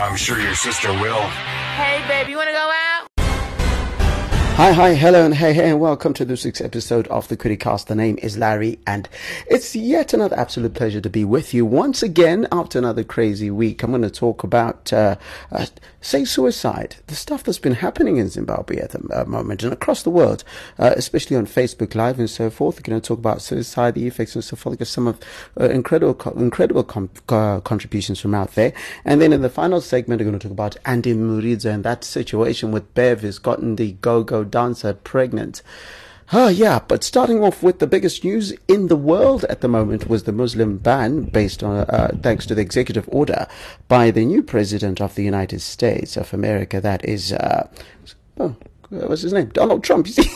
I'm sure your sister will. Hey, babe, you want to go out? Hi, hi, hello, and hey, hey, and welcome to this week's episode of the Criticast. The name is Larry, and it's yet another absolute pleasure to be with you once again after another crazy week. I'm going to talk about, uh, uh, say, suicide, the stuff that's been happening in Zimbabwe at the uh, moment and across the world, uh, especially on Facebook Live and so forth. We're going to talk about suicide, the effects, and so forth. Because some of uh, incredible, incredible com- co- contributions from out there, and then in the final segment, we're going to talk about Andy Muridzo and that situation with Bev has gotten the go-go dancer pregnant. Oh, yeah, but starting off with the biggest news in the world at the moment was the Muslim ban based on, uh, thanks to the executive order by the new president of the United States of America. That is, uh, oh, what's his name? Donald Trump. You see?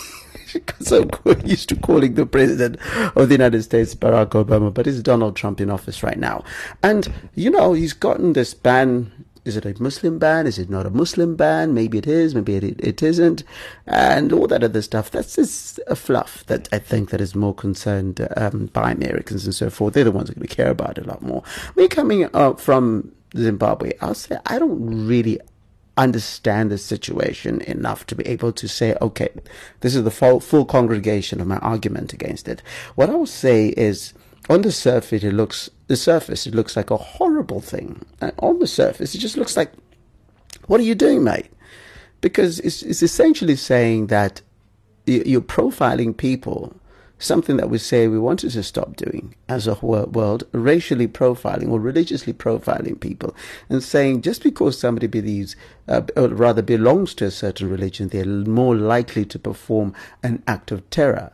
got so used to calling the president of the United States Barack Obama, but it's Donald Trump in office right now. And, you know, he's gotten this ban is it a Muslim ban? Is it not a Muslim ban? Maybe it is, maybe it, it isn't, and all that other stuff. That's just a fluff that I think that is more concerned um, by Americans and so forth. They're the ones who are going to care about it a lot more. Me coming up from Zimbabwe, I'll say I don't really understand the situation enough to be able to say, okay, this is the full, full congregation of my argument against it. What I will say is, on the surface, it looks the surface it looks like a horrible thing. And on the surface, it just looks like, what are you doing, mate? Because it's, it's essentially saying that you're profiling people, something that we say we wanted to stop doing as a world, racially profiling or religiously profiling people, and saying just because somebody believes, uh, or rather belongs to a certain religion, they're more likely to perform an act of terror.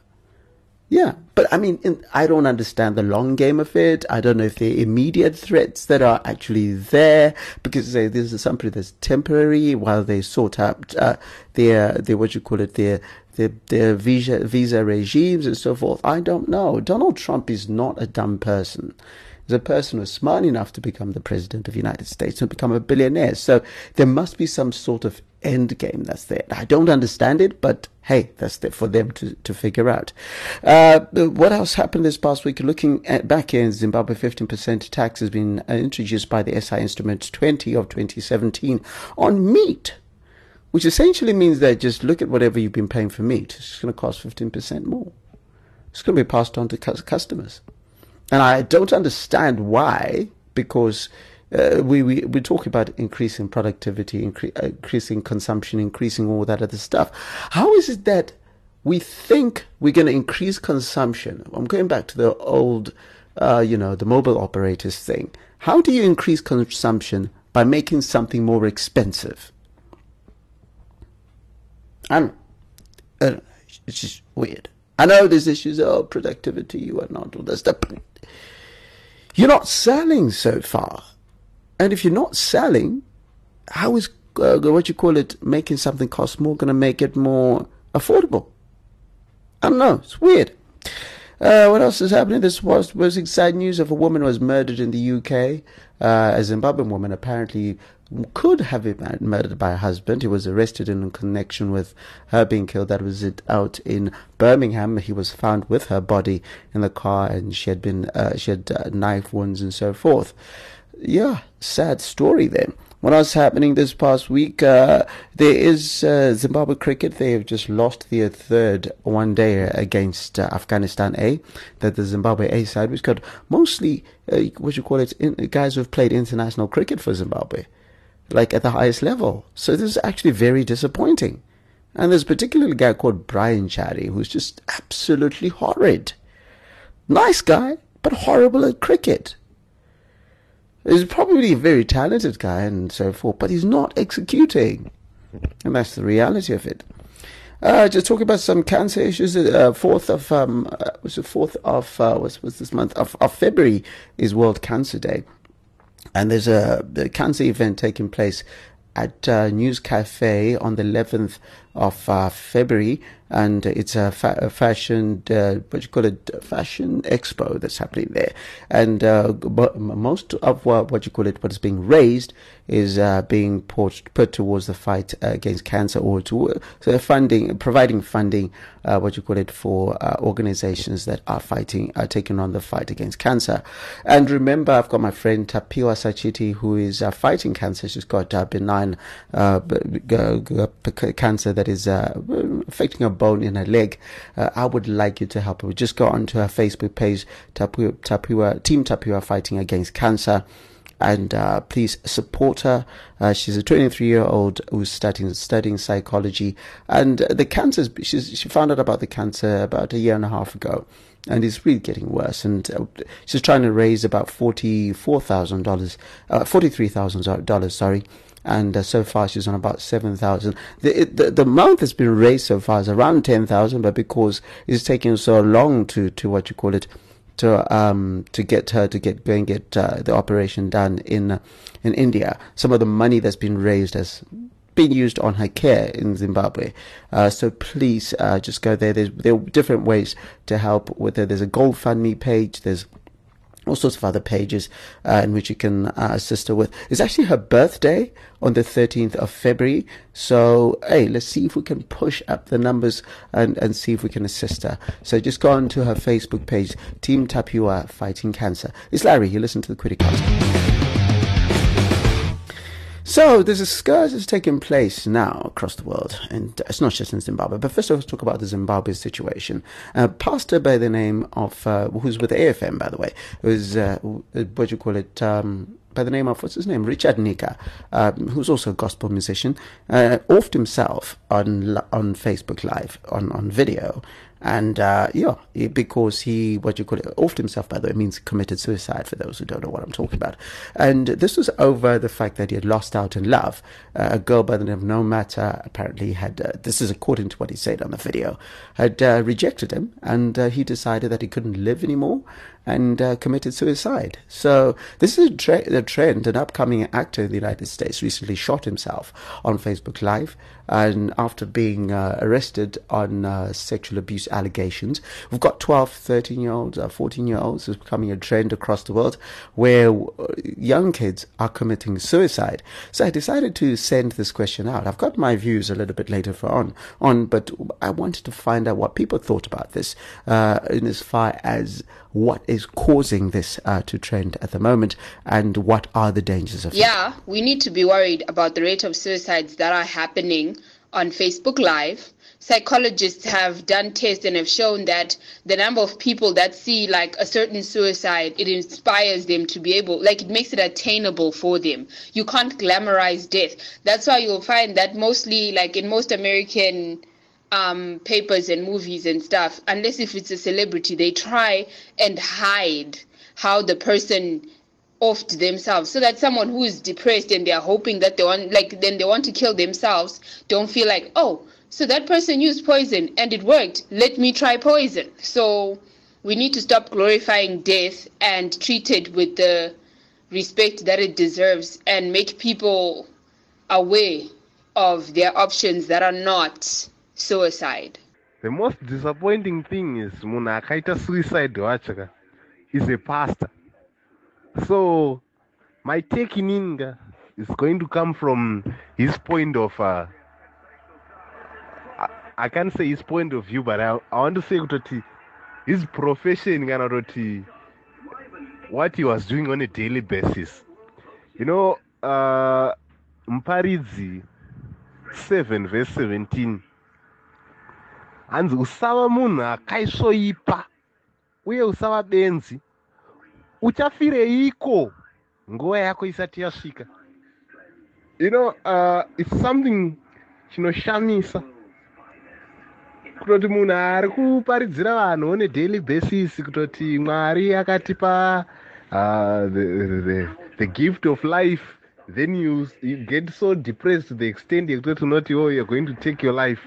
Yeah, but I mean, I don't understand the long game of it. I don't know if they're immediate threats that are actually there because say this is something that's temporary while they sort out uh, their their what you call it their their, their visa visa regimes and so forth. I don't know. Donald Trump is not a dumb person. He's a person who's smart enough to become the president of the United States and become a billionaire. So there must be some sort of end game that's there. I don't understand it, but hey, that's there for them to, to figure out. Uh, what else happened this past week? Looking at back in Zimbabwe, 15% tax has been uh, introduced by the SI Instrument 20 of 2017 on meat, which essentially means that just look at whatever you've been paying for meat. It's going to cost 15% more. It's going to be passed on to customers. And I don't understand why, because uh, we, we, we talk about increasing productivity, incre- uh, increasing consumption, increasing all that other stuff. How is it that we think we're going to increase consumption? I'm going back to the old, uh, you know, the mobile operators thing. How do you increase consumption by making something more expensive? I don't, know. It's just weird. I know there's issues of productivity, whatnot, all that stuff. You're not selling so far. And if you're not selling, how is uh, what you call it making something cost more going to make it more affordable? I don't know. It's weird. Uh, what else is happening? This was was exciting news of a woman was murdered in the UK. Uh, a Zimbabwean woman apparently could have been murdered by her husband. He was arrested in connection with her being killed. That was it out in Birmingham. He was found with her body in the car, and she had been uh, she had uh, knife wounds and so forth. Yeah, sad story there. What else happening this past week? Uh, there is uh, Zimbabwe cricket. They have just lost their third one day against uh, Afghanistan A. That the Zimbabwe A side, which got mostly uh, what you call it, in, guys who've played international cricket for Zimbabwe, like at the highest level. So this is actually very disappointing. And there's a particular guy called Brian Chari who's just absolutely horrid. Nice guy, but horrible at cricket. He's probably a very talented guy and so forth, but he's not executing. And that's the reality of it. Uh, just talking about some cancer issues. Uh, fourth of um, uh, was the fourth of uh, what's, what's this month of, of February is World Cancer Day, and there's a, a cancer event taking place at uh, News Cafe on the 11th of uh, February, and it's a, fa- a fashion, uh, what you call it, fashion expo that's happening there. And uh, most of what, what you call it, what is being raised, is uh, being put, put towards the fight against cancer or to so funding, providing funding, uh, what you call it, for uh, organizations that are fighting, are taking on the fight against cancer. And remember, I've got my friend Tapiwa Sachiti, who is fighting cancer. She's got benign cancer that is uh, affecting her bone in her leg. Uh, I would like you to help her. Just go onto her Facebook page, Tapiwa, Tapiwa, Team Tapiwa Fighting Against Cancer and uh, please support her. Uh, she's a 23 year old who's studying studying psychology, and the cancer. She found out about the cancer about a year and a half ago, and it's really getting worse. And uh, she's trying to raise about forty four thousand dollars, uh, forty three thousand dollars. Sorry. And uh, so far, she's on about seven thousand. The, the the amount that's been raised so far is around ten thousand, but because it's taking so long to to what you call it, to um to get her to get go and get uh, the operation done in uh, in India. Some of the money that's been raised has been used on her care in Zimbabwe. Uh, so please uh, just go there. There's there are different ways to help Whether. There's a GoFundMe page. There's all sorts of other pages uh, in which you can uh, assist her with. It's actually her birthday on the 13th of February. So, hey, let's see if we can push up the numbers and, and see if we can assist her. So just go on to her Facebook page, Team Tapiwa Fighting Cancer. It's Larry. You listen to the Criticast. So there's a scourge that's taking place now across the world, and it's not just in Zimbabwe. But first, let's talk about the Zimbabwe situation. A pastor by the name of uh, who's with AFM, by the way, who's uh, what do you call it? Um, by the name of what's his name, Richard Nika, um, who's also a gospel musician, uh, offed himself on on Facebook Live on on video, and uh, yeah, because he what you call it offed himself. By the way, means committed suicide. For those who don't know what I'm talking about, and this was over the fact that he had lost out in love. Uh, a girl by the name of No Matter apparently had uh, this is according to what he said on the video had uh, rejected him, and uh, he decided that he couldn't live anymore and uh, committed suicide. So this is a, a trend. An upcoming actor in the United States recently shot himself on Facebook Live, and after being uh, arrested on uh, sexual abuse allegations, we've got 12, 13 year olds, uh, 14 year olds. It's becoming a trend across the world where uh, young kids are committing suicide. So I decided to send this question out. I've got my views a little bit later on, on, but I wanted to find out what people thought about this, uh, in as far as what is causing this uh, to trend at the moment and what are the dangers of it. Yeah, we need to be worried about the rate of suicides that are happening on Facebook Live. Psychologists have done tests and have shown that the number of people that see like a certain suicide, it inspires them to be able, like it makes it attainable for them. You can't glamorize death. That's why you'll find that mostly, like in most American um, papers and movies and stuff, unless if it's a celebrity, they try and hide how the person offed themselves so that someone who is depressed and they're hoping that they want like then they want to kill themselves don't feel like oh so that person used poison and it worked let me try poison. So we need to stop glorifying death and treat it with the respect that it deserves and make people aware of their options that are not suicide The most disappointing thing is munhu akaita suicide wacho ka is a pastor. So my take in Inga is going to come from his point of uh, I, I can't say his point of view, but I, I want to say kuti his profession kana kuti what he was doing on a daily basis. You know, uh, Mparidzi 7 verse 17 hanzi usava munhu akaisvoipa uye usava benzi uchafireiko nguva yako isati yasvika? You know uh, it's something chinoshamisa kutoti munhu ari kuparidzira vanhu on a daily basis kutoti mwari akatipa uh, the, the, the gift of life then you, you get so depressed to the extent yekutoti unoti oh you're going to take your life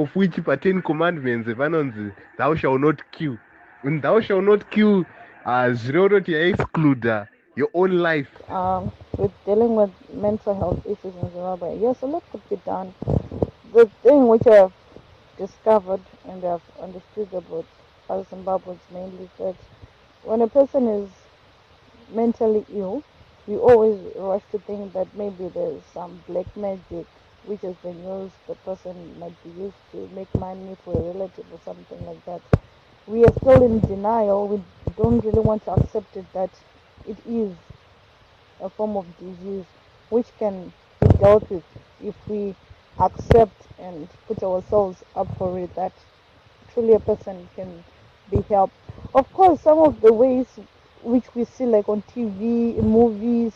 of which pa10 commandments vanonzi thou shall not kill when thou shall not kill uh, zvireva kuti yaexcluda your own life. Um, with dealing with mental health issues in Zimbabwe, yes, a lot could be done. The thing which I've discovered and I've understood about us Zimbabweans mainly that when a person is mentally ill, we always rush to think that maybe there's some black magic which has been used, the person might be used to make money for a relative or something like that. We are still in denial. We don't really want to accept it that it is a form of disease which can be dealt with if we accept and put ourselves up for it that truly a person can be helped. Of course, some of the ways which we see like on TV, in movies,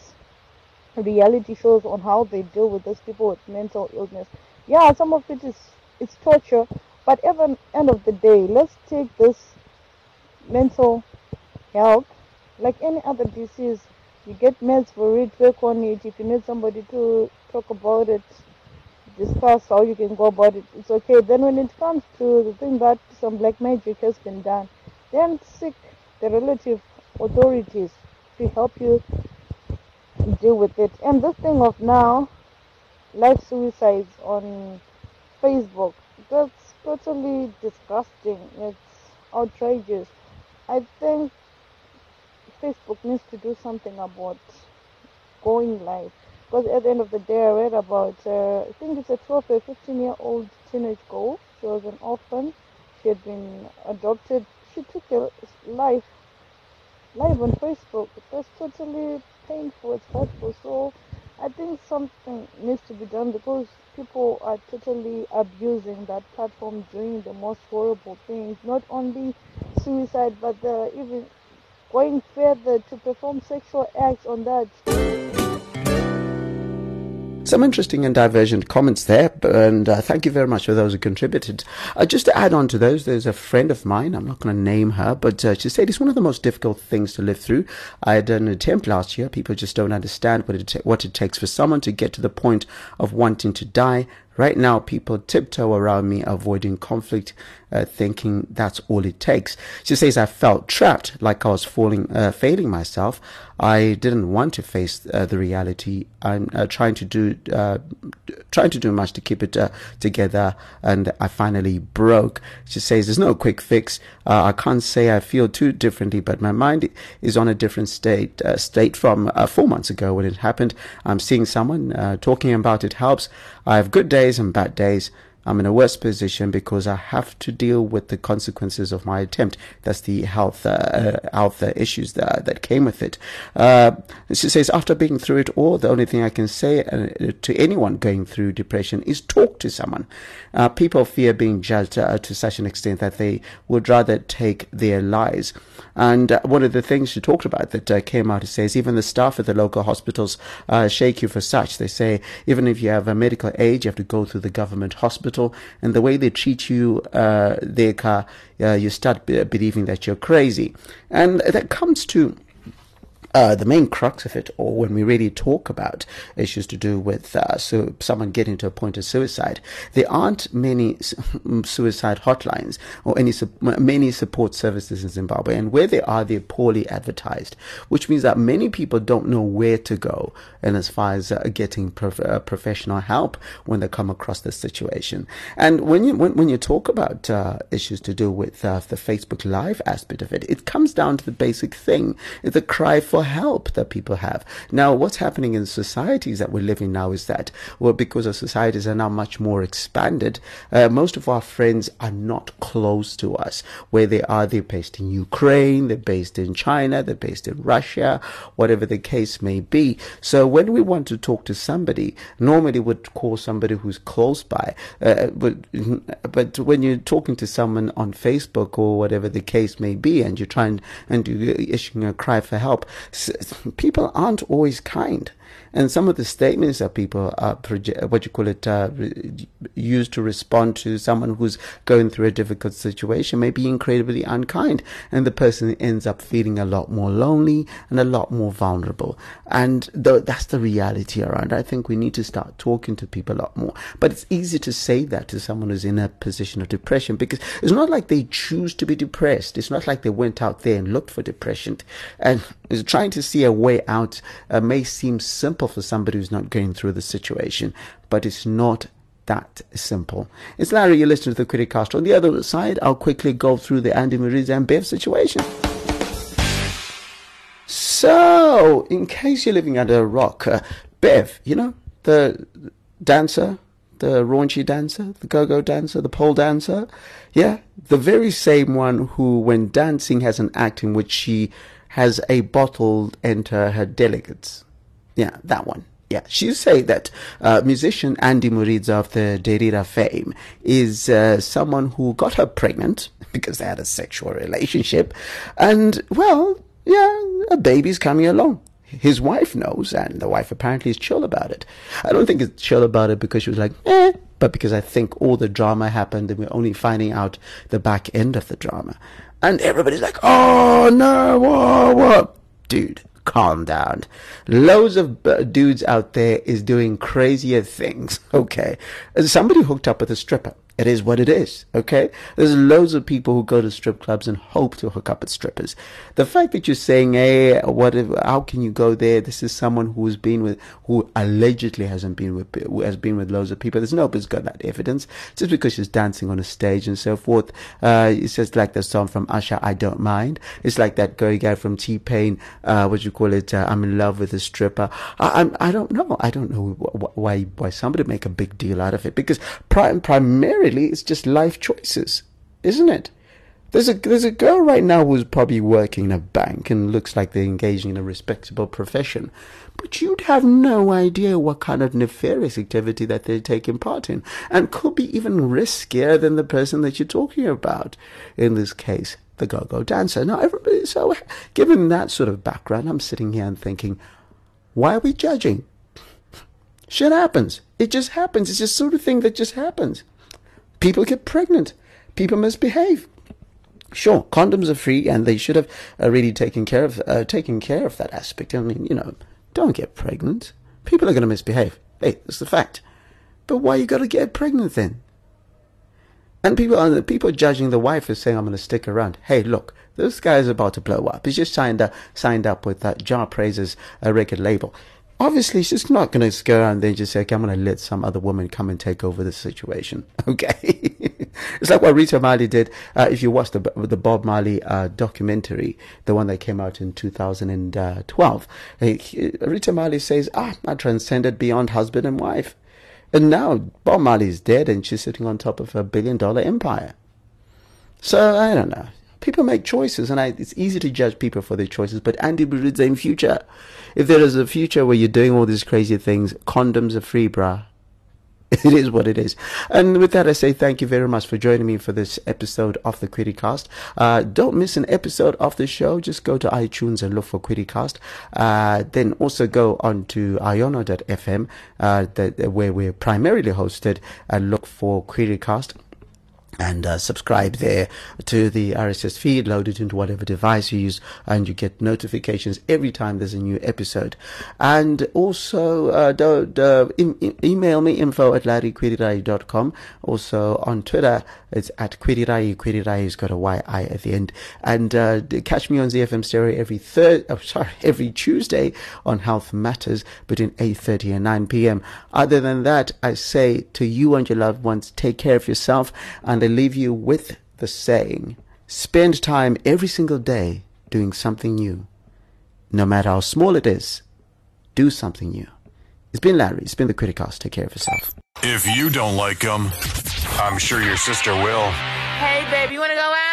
reality shows on how they deal with those people with mental illness. Yeah, some of it is it's torture, but at the end of the day, let's take this mental health like any other disease. You get meds for it, work on it. If you need somebody to talk about it, discuss how you can go about it, it's okay. Then when it comes to the thing that some black magic has been done, then seek the relative authorities to help you deal with it. And this thing of now, life suicides on Facebook, that's totally disgusting. It's outrageous. I think Facebook needs to do something about going live. Because at the end of the day, I read about, uh, I think it's a 12 or 15 year old teenage girl. She was an orphan. She had been adopted. She took her life live on Facebook. That's totally painful. It's hurtful. So I think something needs to be done because people are totally abusing that platform, doing the most horrible things. Not only suicide, but the, even going further to perform sexual acts on that. Some interesting and divergent comments there, and uh, thank you very much for those who contributed. Uh, just to add on to those, there's a friend of mine, I'm not going to name her, but uh, she said it's one of the most difficult things to live through. I had an attempt last year. People just don't understand what it, ta- what it takes for someone to get to the point of wanting to die. Right now, people tiptoe around me, avoiding conflict, uh, thinking that's all it takes. She says, I felt trapped, like I was falling, uh, failing myself. I didn't want to face uh, the reality. I'm uh, trying to do, uh, trying to do much to keep it uh, together, and I finally broke. She says, "There's no quick fix. I can't say I feel too differently, but my mind is on a different state, state from four months ago when it happened. I'm seeing someone talking about it helps. I have good days and bad days." I'm in a worse position because I have to deal with the consequences of my attempt. That's the health uh, health issues that that came with it. Uh, she says, after being through it all, the only thing I can say uh, to anyone going through depression is talk to someone. Uh, people fear being judged uh, to such an extent that they would rather take their lives. And uh, one of the things she talked about that came out, says, even the staff at the local hospitals shake you for such. They say, even if you have a medical aid, you have to go through the government hospital hospital and the way they treat you uh, there, uh, you start believing that you're crazy. And that comes to uh, the main crux of it, or when we really talk about issues to do with uh, so someone getting to a point of suicide, there aren't many suicide hotlines or any many support services in Zimbabwe, and where they are, they're poorly advertised, which means that many people don't know where to go, and as far as uh, getting prof- uh, professional help when they come across this situation. And when you when, when you talk about uh, issues to do with uh, the Facebook Live aspect of it, it comes down to the basic thing: the cry for help that people have. Now, what's happening in societies that we're living now is that, well, because our societies are now much more expanded, uh, most of our friends are not close to us. Where they are, they're based in Ukraine, they're based in China, they're based in Russia, whatever the case may be. So when we want to talk to somebody, normally would call somebody who's close by. Uh, but, but when you're talking to someone on Facebook or whatever the case may be, and you're trying and you're issuing a cry for help, people aren't always kind. And some of the statements that people are what you call it uh, re- use to respond to someone who's going through a difficult situation may be incredibly unkind, and the person ends up feeling a lot more lonely and a lot more vulnerable. And th- that's the reality around. I think we need to start talking to people a lot more. But it's easy to say that to someone who's in a position of depression because it's not like they choose to be depressed. It's not like they went out there and looked for depression. And trying to see a way out uh, may seem simple for somebody who's not going through the situation, but it's not that simple. It's Larry, you're listening to the Criticast. On the other side, I'll quickly go through the Andy Muridzo and Bev situation. So, in case you're living under a rock, uh, Bev, you know, the dancer, the raunchy dancer, the go-go dancer, the pole dancer, yeah, the very same one who, when dancing, has an act in which she has a bottle enter her delegates. Yeah, that one. Yeah, she say that uh, musician Andy Muridzo of the Dherira fame is uh, someone who got her pregnant because they had a sexual relationship, and well, yeah, a baby's coming along. His wife knows, and the wife apparently is chill about it. I don't think it's chill about it because she was like, eh, but because I think all the drama happened and we're only finding out the back end of the drama. And everybody's like, oh no, whoa, whoa. Dude, calm down. Loads of dudes out there is doing crazier things. Okay. Somebody hooked up with a stripper. It is what it is, okay? There's loads of people who go to strip clubs and hope to hook up with strippers. The fact that you're saying, hey, what if, how can you go there? This is someone who's been with, who allegedly hasn't been with, has been with loads of people. There's nobody's got that evidence. Just because she's dancing on a stage and so forth. Uh, it's just like the song from Usher, I Don't Mind. It's like that girl guy from T-Pain, uh, what you call it, uh, I'm in love with a stripper. I, I'm, I don't know. I don't know why, why somebody make a big deal out of it because prim- primarily it's just life choices, isn't it? There's a there's a girl right now who's probably working in a bank and looks like they're engaging in a respectable profession, but you'd have no idea what kind of nefarious activity that they're taking part in, and could be even riskier than the person that you're talking about. In this case, the go-go dancer. Now, everybody. So, given that sort of background, I'm sitting here and thinking, why are we judging? Shit happens. It just happens. It's just sort of thing that just happens. People get pregnant. People misbehave. Sure, condoms are free, and they should have uh, really taken care of uh, taken care of that aspect. I mean, you know, don't get pregnant. People are going to misbehave. Hey, that's the fact. But why you got to get pregnant then? And people are people judging the wife as saying, "I'm going to stick around." Hey, look, this guy is about to blow up. He's just signed up signed up with that Jah Prayzah a record label obviously she's not going to go and just say, okay, I'm going to let some other woman come and take over the situation. Okay. it's like what Rita Marley did. Uh, if you watch the, the Bob Marley uh, documentary, the one that came out in 2012, Rita Marley says, ah, I transcended beyond husband and wife. And now Bob Marley is dead and she's sitting on top of a billion dollar empire. So I don't know people make choices, and I, it's easy to judge people for their choices. But Andy Muridzo in future, if there is a future where you're doing all these crazy things, condoms are free, bruh. It is what it is. And with that, I say thank you very much for joining me for this episode of the Criticast. Uh, don't miss an episode of the show. Just go to iTunes and look for Criticast. Uh, then also go on to iono.fm, uh, where we're primarily hosted, and look for Criticast and uh, subscribe there to the RSS feed, load it into whatever device you use, and you get notifications every time there's a new episode. And also, uh, do, do, e- email me info at larrykwirirai.com. Also on Twitter, it's at. Kwirirai has got a Y-I at the end. And uh, catch me on ZiFM Stereo every third, oh, sorry, every Tuesday on Health Matters between 8.30 and 9 p.m. Other than that, I say to you and your loved ones, take care of yourself and leave you with the saying spend time every single day doing something new. No matter how small it is, do something new. It's been Larry. It's been the Criticast. Take care of yourself. If you don't like them, I'm sure your sister will. Hey, baby, you want to go out?